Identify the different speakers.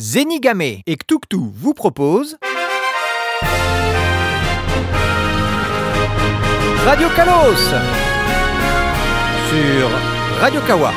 Speaker 1: Zenigame et Ktuktu vous proposent Radio Kalos sur Radio Kawa.